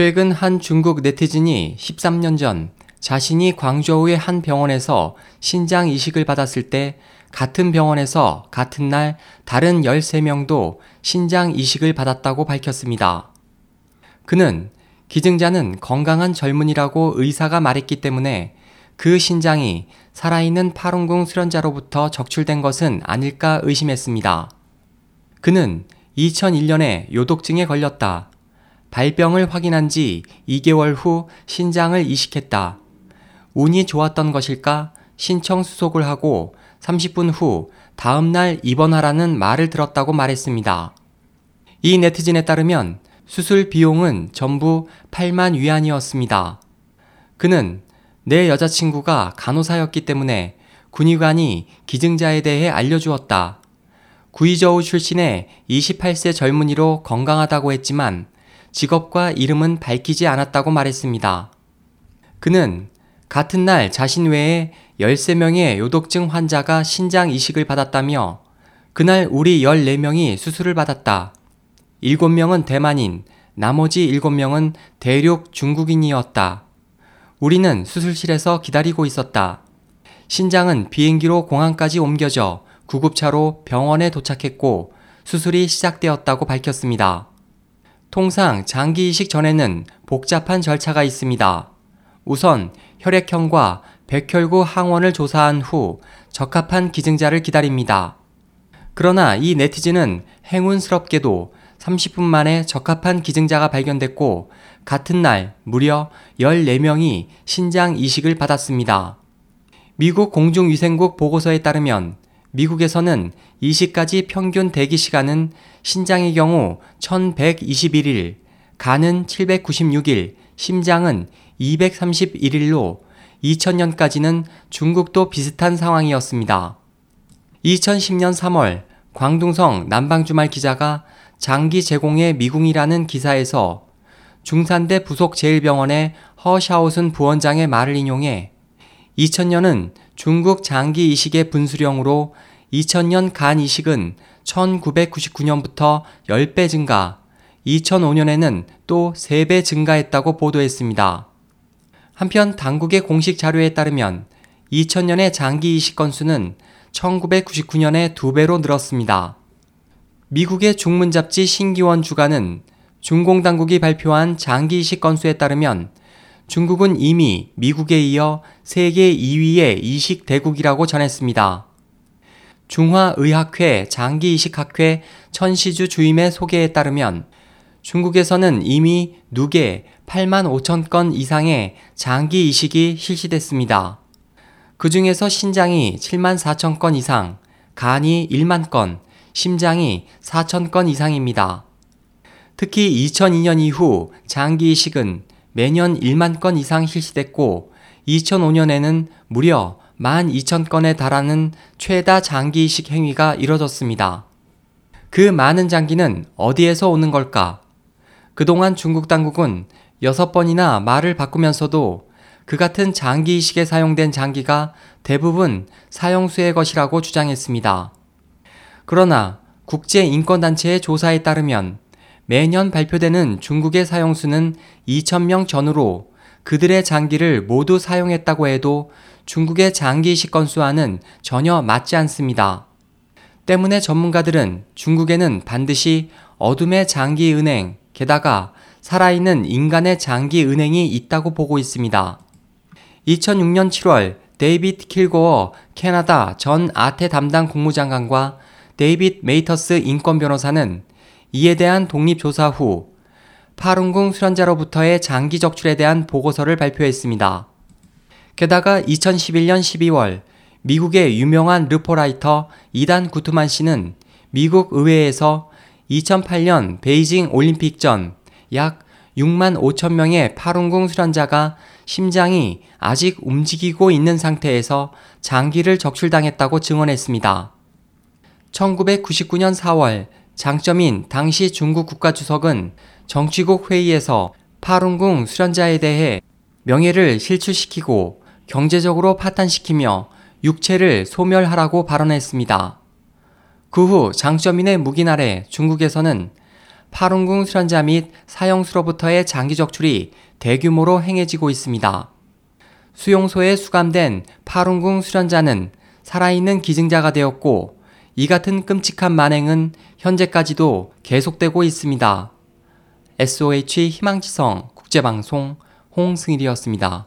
최근 한 중국 네티즌이 13년 전 자신이 광저우의 한 병원에서 신장 이식을 받았을 때 같은 병원에서 같은 날 다른 13명도 신장 이식을 받았다고 밝혔습니다. 그는 기증자는 건강한 젊은이라고 의사가 말했기 때문에 그 신장이 살아있는 파룬궁 수련자로부터 적출된 것은 아닐까 의심했습니다. 그는 2001년에 요독증에 걸렸다. 발병을 확인한 지 2개월 후 신장을 이식했다. 운이 좋았던 것일까 신청 수속을 하고 30분 후 다음날 입원하라는 말을 들었다고 말했습니다. 이 네티즌에 따르면 수술 비용은 전부 8만 위안이었습니다. 그는 내 여자친구가 간호사였기 때문에 군의관이 기증자에 대해 알려주었다. 구이저우 출신의 28세 젊은이로 건강하다고 했지만 직업과 이름은 밝히지 않았다고 말했습니다. 그는 같은 날 자신 외에 13명의 요독증 환자가 신장 이식을 받았다며 그날 우리 14명이 수술을 받았다. 7명은 대만인, 나머지 7명은 대륙 중국인이었다. 우리는 수술실에서 기다리고 있었다. 신장은 비행기로 공항까지 옮겨져 구급차로 병원에 도착했고 수술이 시작되었다고 밝혔습니다. 통상 장기 이식 전에는 복잡한 절차가 있습니다. 우선 혈액형과 백혈구 항원을 조사한 후 적합한 기증자를 기다립니다. 그러나 이 네티즌은 행운스럽게도 30분 만에 적합한 기증자가 발견됐고 같은 날 무려 14명이 신장 이식을 받았습니다. 미국 공중위생국 보고서에 따르면 미국에서는 이식까지 평균 대기 시간은 신장의 경우 1121일, 간은 796일, 심장은 231일로 2000년까지는 중국도 비슷한 상황이었습니다. 2010년 3월 광둥성 남방주말 기자가 장기 제공의 미궁이라는 기사에서 중산대 부속 제일병원의 허샤오슨 부원장의 말을 인용해 2000년은 중국 장기 이식의 분수령으로 2000년 간 이식은 1999년부터 10배 증가, 2005년에는 또 3배 증가했다고 보도했습니다. 한편 당국의 공식 자료에 따르면 2000년의 장기 이식 건수는 1999년에 2배로 늘었습니다. 미국의 중문 잡지 신기원 주간은 중공 당국이 발표한 장기 이식 건수에 따르면 중국은 이미 미국에 이어 세계 2위의 이식 대국이라고 전했습니다. 중화의학회 장기이식학회 천시주 주임의 소개에 따르면 중국에서는 이미 누계 8만 5천 건 이상의 장기 이식이 실시됐습니다. 그 중에서 신장이 7만 4천 건 이상, 간이 1만 건, 심장이 4천 건 이상입니다. 특히 2002년 이후 장기 이식은 매년 1만 건 이상 실시됐고 2005년에는 무려 1만 2천 건에 달하는 최다 장기 이식 행위가 이뤄졌습니다. 그 많은 장기는 어디에서 오는 걸까? 그동안 중국 당국은 6번이나 말을 바꾸면서도 그 같은 장기 이식에 사용된 장기가 대부분 사형수의 것이라고 주장했습니다. 그러나 국제인권단체의 조사에 따르면 매년 발표되는 중국의 사용수는 2,000명 전후로 그들의 장기를 모두 사용했다고 해도 중국의 장기 이식 건수와는 전혀 맞지 않습니다. 때문에 전문가들은 중국에는 반드시 어둠의 장기 은행, 게다가 살아있는 인간의 장기 은행이 있다고 보고 있습니다. 2006년 7월 데이빗 킬고어 캐나다 전 아태 담당 국무장관과 데이빗 메이터스 인권 변호사는 이에 대한 독립조사 후 파룬궁 수련자로부터의 장기 적출에 대한 보고서를 발표했습니다. 게다가 2011년 12월 미국의 유명한 르포라이터 이단 구트만 씨는 미국 의회에서 2008년 베이징 올림픽 전 약 6만 5천 명의 파룬궁 수련자가 심장이 아직 움직이고 있는 상태에서 장기를 적출당했다고 증언했습니다. 1999년 4월 장점인 당시 중국 국가주석은 정치국 회의에서 파룬궁 수련자에 대해 명예를 실추시키고 경제적으로 파탄시키며 육체를 소멸하라고 발언했습니다. 그 후 장점인의 묵인 아래 중국에서는 파룬궁 수련자 및 사형수로부터의 장기 적출이 대규모로 행해지고 있습니다. 수용소에 수감된 파룬궁 수련자는 살아있는 기증자가 되었고 이 같은 끔찍한 만행은 현재까지도 계속되고 있습니다. SOH 희망지성 국제방송 홍승일이었습니다.